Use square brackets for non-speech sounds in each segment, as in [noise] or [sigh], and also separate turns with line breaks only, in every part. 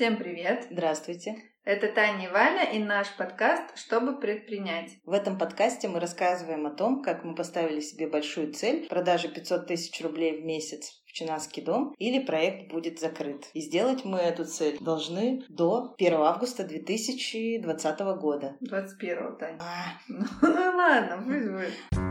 Всем привет!
Здравствуйте!
Это Таня и Валя и наш подкаст «Чтобы предпринять».
В этом подкасте мы рассказываем о том, как мы поставили себе большую цель продажи 500 тысяч рублей в месяц в Чинаский дом или проект будет закрыт. И сделать мы эту цель должны до 1 августа 2020 года.
21, Таня. А. Ну, ну ладно, пусть будет.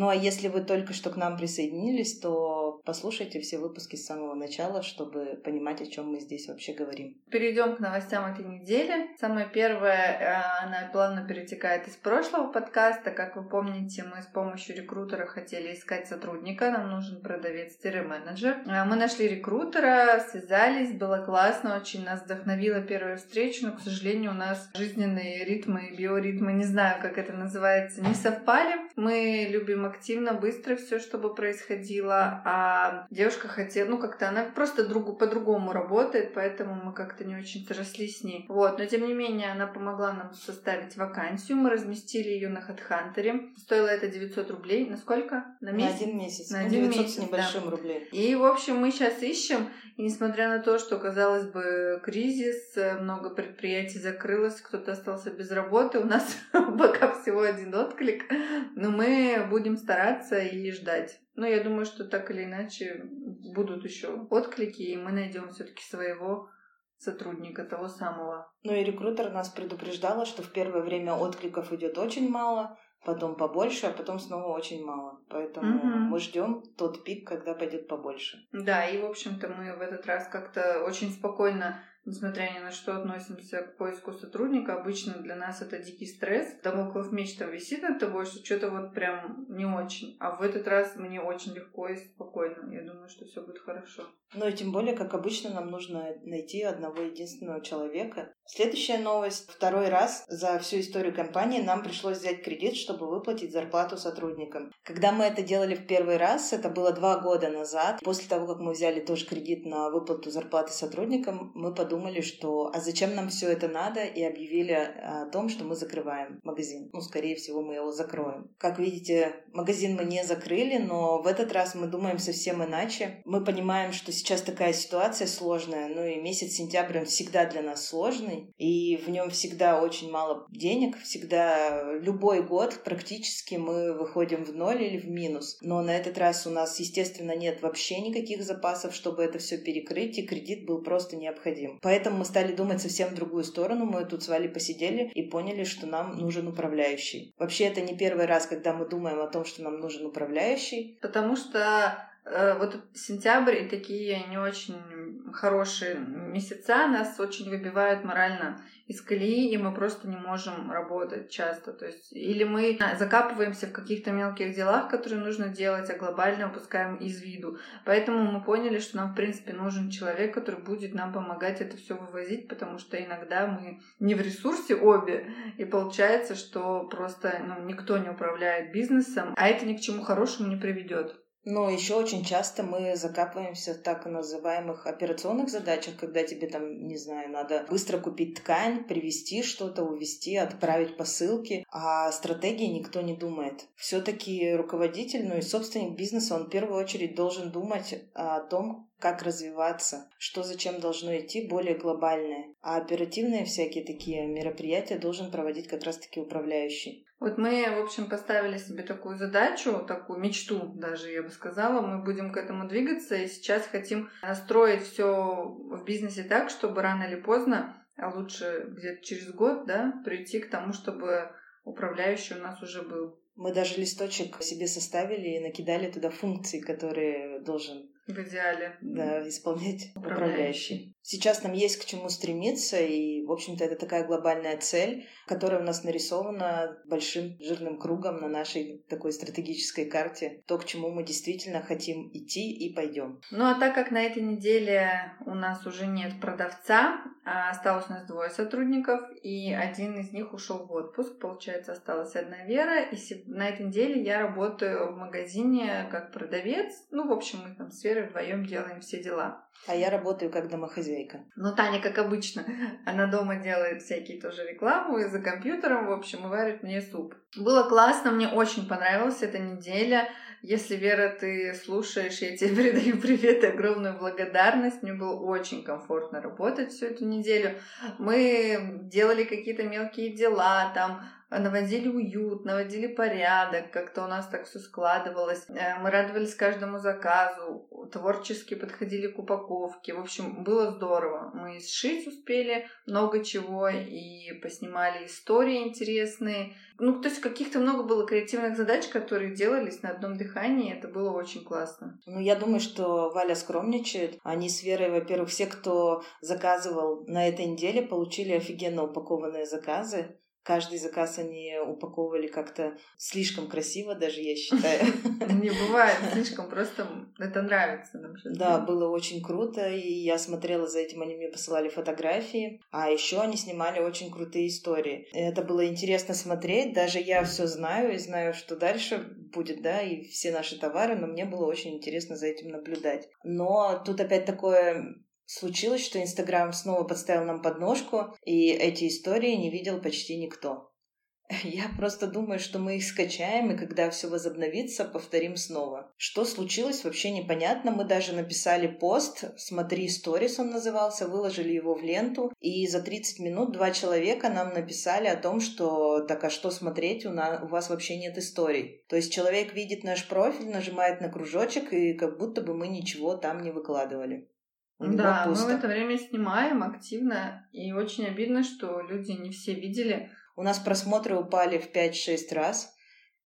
Ну а если вы только что к нам присоединились, то послушайте все выпуски с самого начала, чтобы понимать, о чем мы здесь вообще говорим.
Перейдем к новостям этой недели. Самое первое, э, она плавно перетекает из прошлого подкаста. Как вы помните, мы с помощью рекрутера хотели искать сотрудника. Нам нужен продавец-менеджер. Э, мы нашли рекрутера, связались, было классно, очень нас вдохновила первая встреча, но, к сожалению, у нас жизненные ритмы, биоритмы, не знаю, как это называется, не совпали. Мы любим активно, быстро все, чтобы происходило, а девушка хотела, ну как-то она просто другу, по-другому работает, поэтому мы как-то не очень срослись с ней. Вот, но тем не менее она помогла нам составить вакансию, мы разместили ее на HeadHunter. Стоило это 900 рублей. На сколько?
На месяц? На один месяц.
На ну, один
900
месяц,
с небольшим да. рублей.
И, в общем, мы сейчас ищем, и несмотря на то, что, казалось бы, кризис, много предприятий закрылось, кто-то остался без работы, у нас [laughs] пока всего один отклик, но мы будем стараться и ждать. Но я думаю, что так или иначе будут еще отклики, и мы найдем все-таки своего сотрудника, того самого.
Ну и рекрутер нас предупреждала, что в первое время откликов идет очень мало, потом побольше, а потом снова очень мало. Поэтому угу. мы ждем тот пик, когда пойдет побольше.
Да, и в общем-то мы в этот раз как-то очень спокойно несмотря ни на что относимся к поиску сотрудника, обычно для нас это дикий стресс. Домоклов меч там висит над тобой, что что-то вот прям не очень. А в этот раз мне очень легко и спокойно. Я думаю, что все будет хорошо.
Ну и тем более, как обычно, нам нужно найти одного единственного человека. Следующая новость. Второй раз за всю историю компании нам пришлось взять кредит, чтобы выплатить зарплату сотрудникам. Когда мы это делали в первый раз, это было два года назад, после того, как мы взяли тоже кредит на выплату зарплаты сотрудникам, мы подумали, подумали, что а зачем нам все это надо, и объявили о том, что мы закрываем магазин. Ну, скорее всего, мы его закроем. Как видите, магазин мы не закрыли, но в этот раз мы думаем совсем иначе. Мы понимаем, что сейчас такая ситуация сложная, ну и месяц сентябрь он всегда для нас сложный, и в нем всегда очень мало денег, всегда любой год практически мы выходим в ноль или в минус. Но на этот раз у нас, естественно, нет вообще никаких запасов, чтобы это все перекрыть, и кредит был просто необходим. Поэтому мы стали думать совсем в другую сторону. Мы тут с Валей посидели и поняли, что нам нужен управляющий. Вообще, это не первый раз, когда мы думаем о том, что нам нужен управляющий.
Потому что э, вот сентябрь и такие не очень хорошие месяца нас очень выбивают морально из колеи, и мы просто не можем работать часто. То есть, или мы закапываемся в каких-то мелких делах, которые нужно делать, а глобально упускаем из виду. Поэтому мы поняли, что нам, в принципе, нужен человек, который будет нам помогать это все вывозить, потому что иногда мы не в ресурсе обе, и получается, что просто ну, никто не управляет бизнесом, а это ни к чему хорошему не приведет.
Но еще очень часто мы закапываемся в так называемых операционных задачах, когда тебе там, не знаю, надо быстро купить ткань, привезти что-то, увезти, отправить посылки, а стратегии никто не думает. Все-таки руководитель, ну и собственник бизнеса, он в первую очередь должен думать о том, как развиваться, что зачем должно идти более глобальное. А оперативные всякие такие мероприятия должен проводить как раз-таки управляющий.
Вот мы, в общем, поставили себе такую задачу, такую мечту даже, я бы сказала. Мы будем к этому двигаться и сейчас хотим настроить все в бизнесе так, чтобы рано или поздно, а лучше где-то через год, да, прийти к тому, чтобы управляющий у нас уже был.
Мы даже листочек себе составили и накидали туда функции, которые должен
в идеале.
Да, исполнять управляющий. управляющий. Сейчас нам есть к чему стремиться, и, в общем-то, это такая глобальная цель, которая у нас нарисована большим жирным кругом на нашей такой стратегической карте. То, к чему мы действительно хотим идти и пойдем.
Ну а так как на этой неделе у нас уже нет продавца, а осталось у нас двое сотрудников, и один из них ушел в отпуск, получается, осталась одна Вера, и на этой неделе я работаю в магазине как продавец. Ну, в общем, мы там с Верой вдвоем делаем все дела.
А я работаю как домохозяйка.
Ну, Таня, как обычно, [laughs] она дома делает всякие тоже рекламу и за компьютером, в общем, и варит мне суп. Было классно, мне очень понравилась эта неделя. Если, Вера, ты слушаешь, я тебе [laughs] передаю привет и огромную благодарность. Мне было очень комфортно работать всю эту неделю. Мы делали какие-то мелкие дела, там наводили уют, наводили порядок, как-то у нас так все складывалось. Э, мы радовались каждому заказу, творчески подходили к упаковке. В общем, было здорово. Мы сшить успели много чего и поснимали истории интересные. Ну, то есть каких-то много было креативных задач, которые делались на одном дыхании. Это было очень классно.
Ну, я думаю, что Валя скромничает. Они с Верой, во-первых, все, кто заказывал на этой неделе, получили офигенно упакованные заказы. Каждый заказ они упаковывали как-то слишком красиво, даже я считаю. [laughs]
Не бывает слишком, просто это нравится нам.
Да, было очень круто, и я смотрела за этим, они мне посылали фотографии, а еще они снимали очень крутые истории. Это было интересно смотреть, даже я все знаю и знаю, что дальше будет, да, и все наши товары, но мне было очень интересно за этим наблюдать. Но тут опять такое случилось, что Инстаграм снова подставил нам подножку, и эти истории не видел почти никто. [laughs] Я просто думаю, что мы их скачаем, и когда все возобновится, повторим снова. Что случилось, вообще непонятно. Мы даже написали пост, смотри, сторис он назывался, выложили его в ленту, и за 30 минут два человека нам написали о том, что так а что смотреть, у, нас, у вас вообще нет историй. То есть человек видит наш профиль, нажимает на кружочек, и как будто бы мы ничего там не выкладывали.
Да, мы в это время снимаем активно, и очень обидно, что люди не все видели.
У нас просмотры упали в 5-6 раз,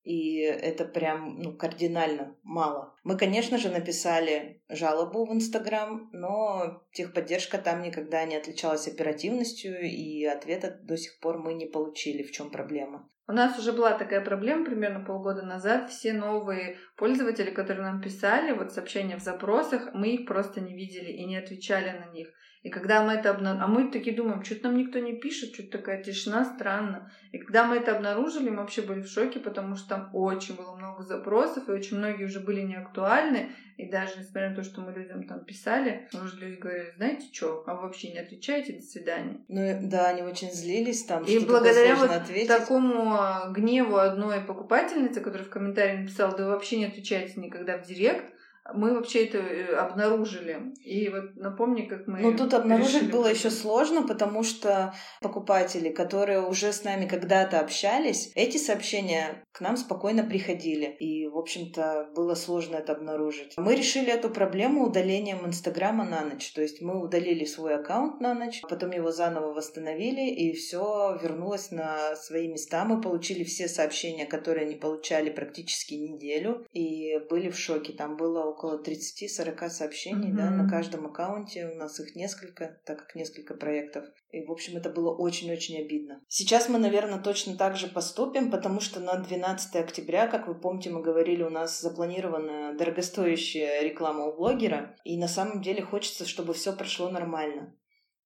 и это прям ну, кардинально мало. Мы, конечно же, написали жалобу в Инстаграм, но техподдержка там никогда не отличалась оперативностью, и ответа до сих пор мы не получили, в чем проблема.
У нас уже была такая проблема примерно полгода назад. Все новые пользователи, которые нам писали, вот сообщения в запросах, мы их просто не видели и не отвечали на них. И когда мы это обнаружили, а мы такие думаем, что-то нам никто не пишет, что-то такая тишина, странно. И когда мы это обнаружили, мы вообще были в шоке, потому что там очень было много запросов, и очень многие уже были неактуальны. И даже несмотря на то, что мы людям там писали, уже люди говорили, знаете что, а вы вообще не отвечаете, до свидания.
Ну да, они очень злились там,
И благодаря вот ответить. такому а, гневу одной покупательницы, которая в комментарии написала, да вы вообще не отвечаете никогда в директ, мы вообще это э, обнаружили. И вот напомни, как мы.
Ну, тут обнаружить было еще сложно, потому что покупатели, которые уже с нами когда-то общались, эти сообщения к нам спокойно приходили. И, в общем-то, было сложно это обнаружить. Мы решили эту проблему удалением Инстаграма на ночь. То есть мы удалили свой аккаунт на ночь, потом его заново восстановили, и все вернулось на свои места. Мы получили все сообщения, которые не получали практически неделю, и были в шоке. Там было около 30-40 сообщений, mm-hmm. да, на каждом аккаунте. У нас их несколько, так как несколько проектов. И, в общем, это было очень-очень обидно. Сейчас мы, наверное, точно так же поступим, потому что на 12 октября, как вы помните, мы говорили, у нас запланирована дорогостоящая реклама у блогера. И на самом деле хочется, чтобы все прошло нормально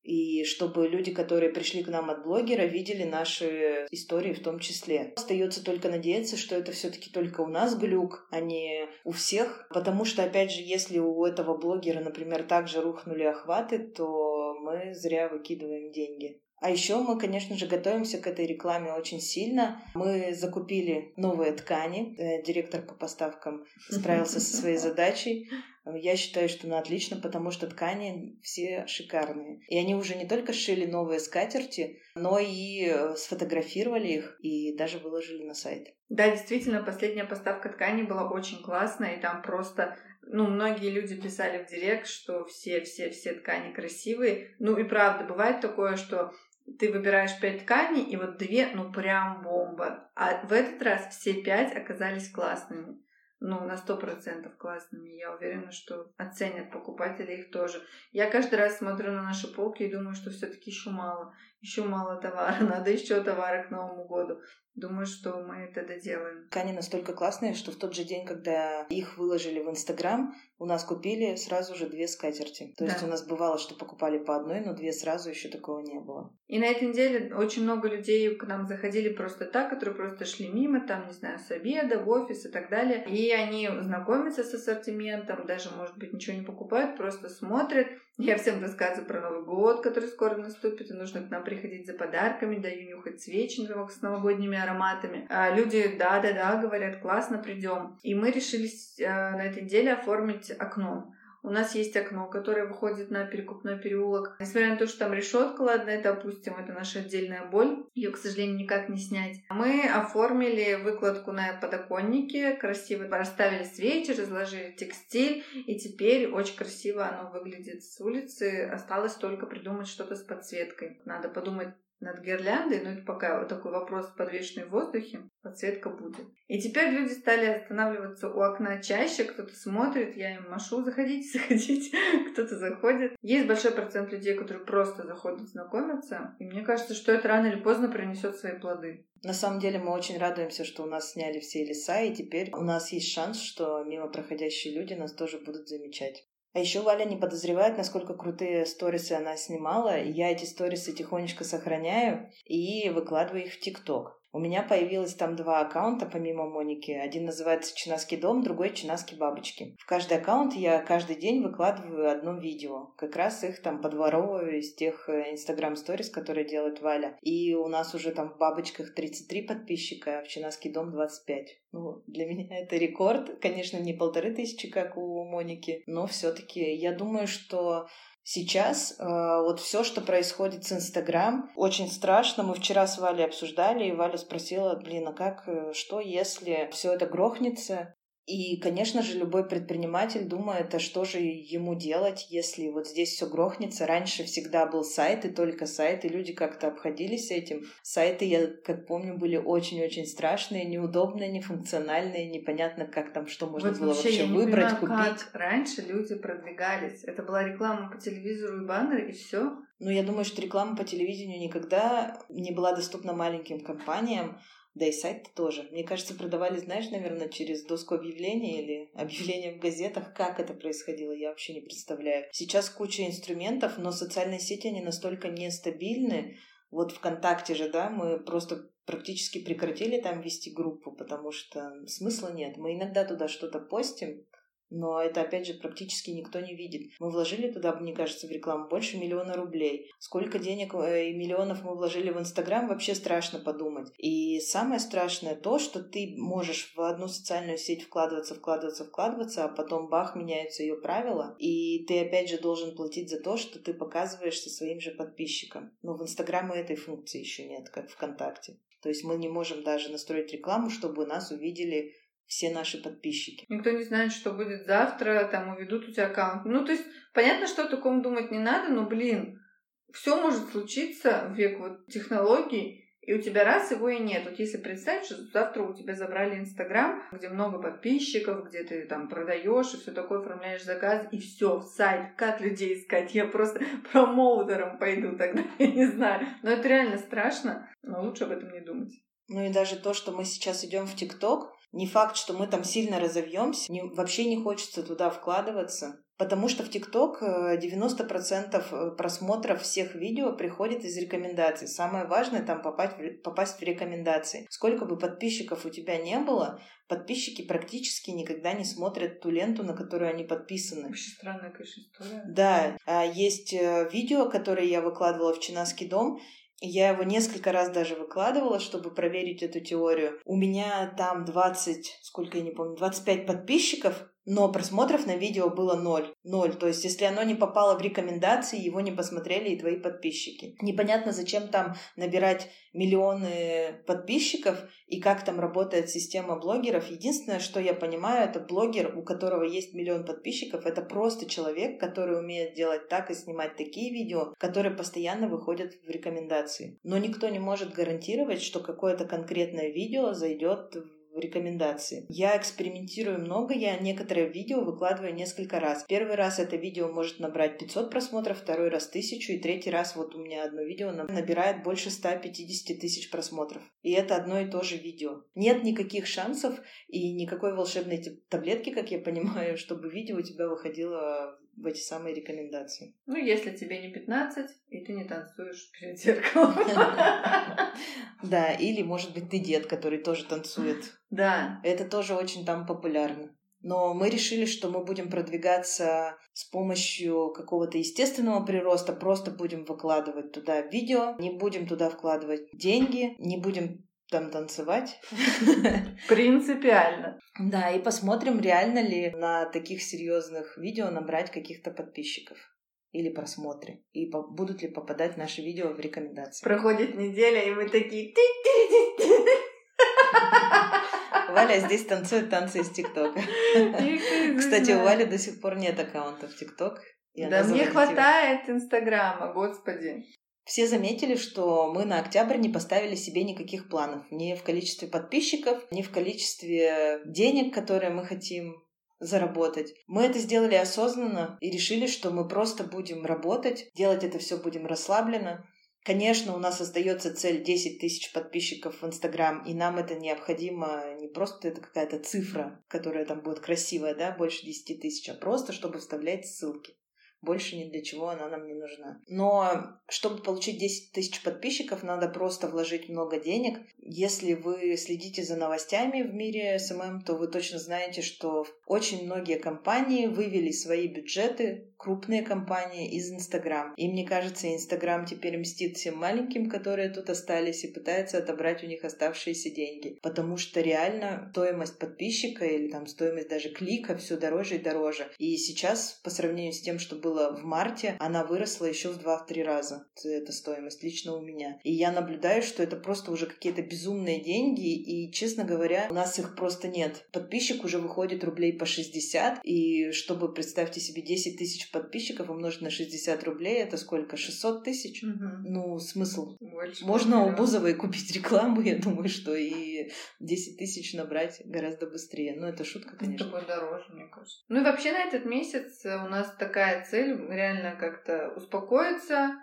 и чтобы люди, которые пришли к нам от блогера, видели наши истории в том числе. Остается только надеяться, что это все-таки только у нас глюк, а не у всех, потому что, опять же, если у этого блогера, например, также рухнули охваты, то мы зря выкидываем деньги. А еще мы, конечно же, готовимся к этой рекламе очень сильно. Мы закупили новые ткани. Э, директор по поставкам справился со своей [laughs] задачей. Я считаю, что ну, отлично, потому что ткани все шикарные. И они уже не только шили новые скатерти, но и э, сфотографировали их и даже выложили на сайт.
Да, действительно, последняя поставка ткани была очень классная, и там просто ну, многие люди писали в директ, что все-все-все ткани красивые. Ну и правда, бывает такое, что ты выбираешь пять тканей, и вот две, ну, прям бомба. А в этот раз все пять оказались классными. Ну, на сто процентов классными. Я уверена, что оценят покупатели их тоже. Я каждый раз смотрю на наши полки и думаю, что все-таки еще мало. Еще мало товара. [laughs] Надо еще товара к Новому году. Думаю, что мы это доделаем.
Ткани настолько классные, что в тот же день, когда их выложили в Инстаграм, у нас купили сразу же две скатерти. То да. есть у нас бывало, что покупали по одной, но две сразу еще такого не было.
И на этой неделе очень много людей к нам заходили просто так, которые просто шли мимо, там, не знаю, с обеда, в офис и так далее. И И они знакомятся с ассортиментом, даже, может быть, ничего не покупают, просто смотрят. Я всем рассказываю про Новый год, который скоро наступит, и нужно к нам приходить за подарками, даю нюхать свечи с новогодними ароматами. А люди, да-да-да, говорят, классно, придем. И мы решились э, на этой неделе оформить окно. У нас есть окно, которое выходит на перекупной переулок. Несмотря на то, что там решетка, ладно, это опустим, это наша отдельная боль. Ее, к сожалению, никак не снять. Мы оформили выкладку на подоконнике, красиво расставили свечи, разложили текстиль, и теперь очень красиво оно выглядит с улицы. Осталось только придумать что-то с подсветкой. Надо подумать, над гирляндой, но это пока вот такой вопрос подвешенный в воздухе, подсветка будет. И теперь люди стали останавливаться у окна чаще, кто-то смотрит, я им машу, заходите, [laughs] заходите, кто-то заходит. Есть большой процент людей, которые просто заходят знакомиться, и мне кажется, что это рано или поздно принесет свои плоды.
На самом деле мы очень радуемся, что у нас сняли все леса, и теперь у нас есть шанс, что мимо проходящие люди нас тоже будут замечать. А еще Валя не подозревает, насколько крутые сторисы она снимала. Я эти сторисы тихонечко сохраняю и выкладываю их в ТикТок. У меня появилось там два аккаунта помимо Моники. Один называется «Чинаский дом», другой «Чинаски бабочки». В каждый аккаунт я каждый день выкладываю одно видео. Как раз их там подворовываю из тех инстаграм сторис, которые делает Валя. И у нас уже там в бабочках 33 подписчика, а в «Чинаский дом» 25. Ну, для меня [laughs] это рекорд. Конечно, не полторы тысячи, как у Моники, но все таки я думаю, что Сейчас э, вот все, что происходит с Инстаграм, очень страшно. Мы вчера с Валей обсуждали, и Валя спросила, блин, а как, э, что если все это грохнется? И, конечно же, любой предприниматель думает, а что же ему делать, если вот здесь все грохнется. Раньше всегда был сайт, и только сайт, и люди как-то обходились этим. Сайты, я как помню, были очень-очень страшные, неудобные, нефункциональные, непонятно, как там, что можно вот было вообще, вообще выбрать, понимаю, купить.
Как раньше люди продвигались. Это была реклама по телевизору и баннер, и все.
Ну, я думаю, что реклама по телевидению никогда не была доступна маленьким компаниям, да и сайт тоже. Мне кажется, продавали, знаешь, наверное, через доску объявления или объявления в газетах. Как это происходило, я вообще не представляю. Сейчас куча инструментов, но социальные сети, они настолько нестабильны. Вот ВКонтакте же, да, мы просто практически прекратили там вести группу, потому что смысла нет. Мы иногда туда что-то постим, но это, опять же, практически никто не видит. Мы вложили туда, мне кажется, в рекламу больше миллиона рублей. Сколько денег э, и миллионов мы вложили в Инстаграм, вообще страшно подумать. И самое страшное то, что ты можешь в одну социальную сеть вкладываться, вкладываться, вкладываться, а потом бах, меняются ее правила, и ты опять же должен платить за то, что ты показываешься своим же подписчикам. Но в Инстаграме этой функции еще нет, как ВКонтакте. То есть мы не можем даже настроить рекламу, чтобы нас увидели все наши подписчики.
Никто не знает, что будет завтра, там уведут у тебя аккаунт. Ну, то есть, понятно, что о таком думать не надо, но, блин, все может случиться в век вот технологий, и у тебя раз его и нет. Вот если представить, что завтра у тебя забрали Инстаграм, где много подписчиков, где ты там продаешь и все такое, оформляешь заказ, и все, в сайт, как людей искать? Я просто [laughs] промоутером пойду тогда, [laughs] я не знаю. Но это реально страшно, но лучше об этом не думать.
Ну и даже то, что мы сейчас идем в ТикТок, не факт, что мы там сильно разовьемся, не, вообще не хочется туда вкладываться. Потому что в ТикТок 90% э, э, просмотров всех видео приходит из рекомендаций. Самое важное там попасть в, попасть в рекомендации. Сколько бы подписчиков у тебя не было, подписчики практически никогда не смотрят ту ленту, на которую они подписаны.
Вообще странная, конечно, история.
Да. А есть э, видео, которое я выкладывала в Чинаский дом, я его несколько раз даже выкладывала, чтобы проверить эту теорию. У меня там 20, сколько я не помню, 25 подписчиков, но просмотров на видео было ноль. Ноль. То есть, если оно не попало в рекомендации, его не посмотрели и твои подписчики. Непонятно, зачем там набирать миллионы подписчиков и как там работает система блогеров. Единственное, что я понимаю, это блогер, у которого есть миллион подписчиков, это просто человек, который умеет делать так и снимать такие видео, которые постоянно выходят в рекомендации. Но никто не может гарантировать, что какое-то конкретное видео зайдет в рекомендации. Я экспериментирую много, я некоторые видео выкладываю несколько раз. Первый раз это видео может набрать 500 просмотров, второй раз 1000, и третий раз вот у меня одно видео набирает больше 150 тысяч просмотров. И это одно и то же видео. Нет никаких шансов и никакой волшебной таблетки, как я понимаю, [laughs] чтобы видео у тебя выходило в эти самые рекомендации.
Ну, если тебе не 15, и ты не танцуешь перед зеркалом. [laughs]
Да, или, может быть, ты дед, который тоже танцует.
Да.
Это тоже очень там популярно. Но мы решили, что мы будем продвигаться с помощью какого-то естественного прироста, просто будем выкладывать туда видео, не будем туда вкладывать деньги, не будем там танцевать. [laughs]
Принципиально.
Да, и посмотрим, реально ли на таких серьезных видео набрать каких-то подписчиков или просмотры, и по- будут ли попадать наши видео в рекомендации.
Проходит неделя, и мы такие... [laughs]
Валя здесь танцует танцы из ТикТока. [laughs] Кстати, у Вали до сих пор нет аккаунта в ТикТок.
Да мне хватает Инстаграма, господи.
Все заметили, что мы на октябрь не поставили себе никаких планов. Ни в количестве подписчиков, ни в количестве денег, которые мы хотим заработать. Мы это сделали осознанно и решили, что мы просто будем работать, делать это все будем расслабленно. Конечно, у нас остается цель 10 тысяч подписчиков в Инстаграм, и нам это необходимо не просто это какая-то цифра, которая там будет красивая, да, больше 10 тысяч, а просто чтобы вставлять ссылки. Больше ни для чего она нам не нужна. Но чтобы получить 10 тысяч подписчиков, надо просто вложить много денег. Если вы следите за новостями в мире СММ, то вы точно знаете, что очень многие компании вывели свои бюджеты, крупные компании, из Инстаграм. И мне кажется, Инстаграм теперь мстит всем маленьким, которые тут остались, и пытается отобрать у них оставшиеся деньги. Потому что реально стоимость подписчика или там стоимость даже клика все дороже и дороже. И сейчас, по сравнению с тем, что было в марте, она выросла еще в 2-3 раза. Это стоимость лично у меня. И я наблюдаю, что это просто уже какие-то безумные деньги, и, честно говоря, у нас их просто нет. Подписчик уже выходит рублей по 60, и чтобы, представьте себе, 10 тысяч подписчиков умножить на 60 рублей, это сколько? 600 тысяч?
Мгм.
Ну, смысл?
Больше
Можно у. Бузовой купить рекламу, я думаю, что и 10 тысяч набрать гораздо быстрее. Ну, это шутка,
Это
конечно.
будет дороже, мне кажется. Ну и вообще на этот месяц э, у нас такая цель реально как-то успокоиться,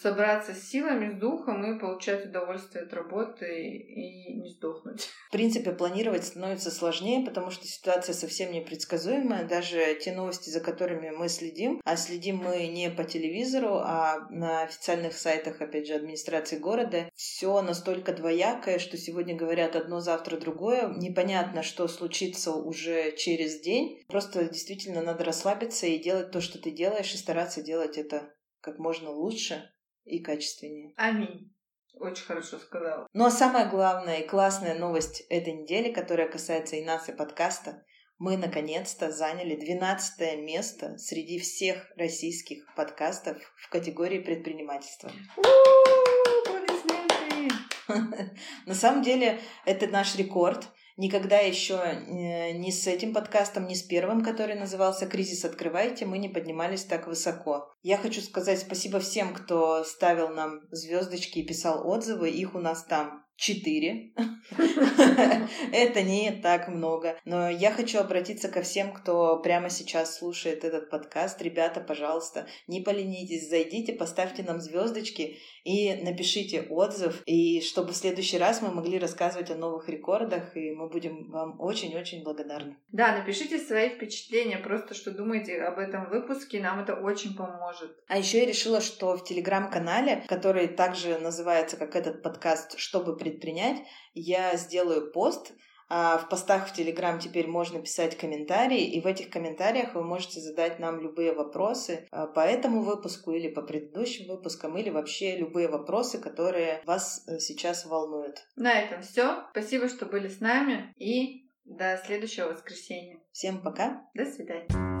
собраться с силами, с духом и получать удовольствие от работы и не сдохнуть. [laughs]
В принципе, планировать становится сложнее, потому что ситуация совсем непредсказуемая. Даже те новости, за которыми мы следим, а следим мы не по телевизору, а на официальных сайтах, опять же, администрации города, все настолько двоякое, что сегодня говорят одно, завтра другое. Непонятно, что случится уже через день. Просто действительно надо расслабиться и делать то, что ты делаешь, и стараться делать это как можно лучше и качественнее.
Аминь. Очень хорошо сказала.
Ну а самая главная и классная новость этой недели, которая касается и нас, и подкаста, мы наконец-то заняли 12 место среди всех российских подкастов в категории предпринимательства.
Аплодисменты! [laughs]
На самом деле это наш рекорд. Никогда еще э, ни с этим подкастом, ни с первым, который назывался «Кризис открывайте», мы не поднимались так высоко. Я хочу сказать спасибо всем, кто ставил нам звездочки и писал отзывы. Их у нас там четыре. [laughs] Это не так много. Но я хочу обратиться ко всем, кто прямо сейчас слушает этот подкаст. Ребята, пожалуйста, не поленитесь, зайдите, поставьте нам звездочки и напишите отзыв. И чтобы в следующий раз мы могли рассказывать о новых рекордах, и мы будем вам очень-очень благодарны.
Да, напишите свои впечатления, просто что думаете об этом выпуске, нам это очень поможет.
А еще я решила, что в телеграм-канале, который также называется как этот подкаст «Чтобы предпринять», я сделаю пост, а в постах в Телеграм теперь можно писать комментарии, и в этих комментариях вы можете задать нам любые вопросы а, по этому выпуску или по предыдущим выпускам, или вообще любые вопросы, которые вас э, сейчас волнуют.
На этом все. Спасибо, что были с нами и до следующего воскресенья.
Всем пока!
До свидания.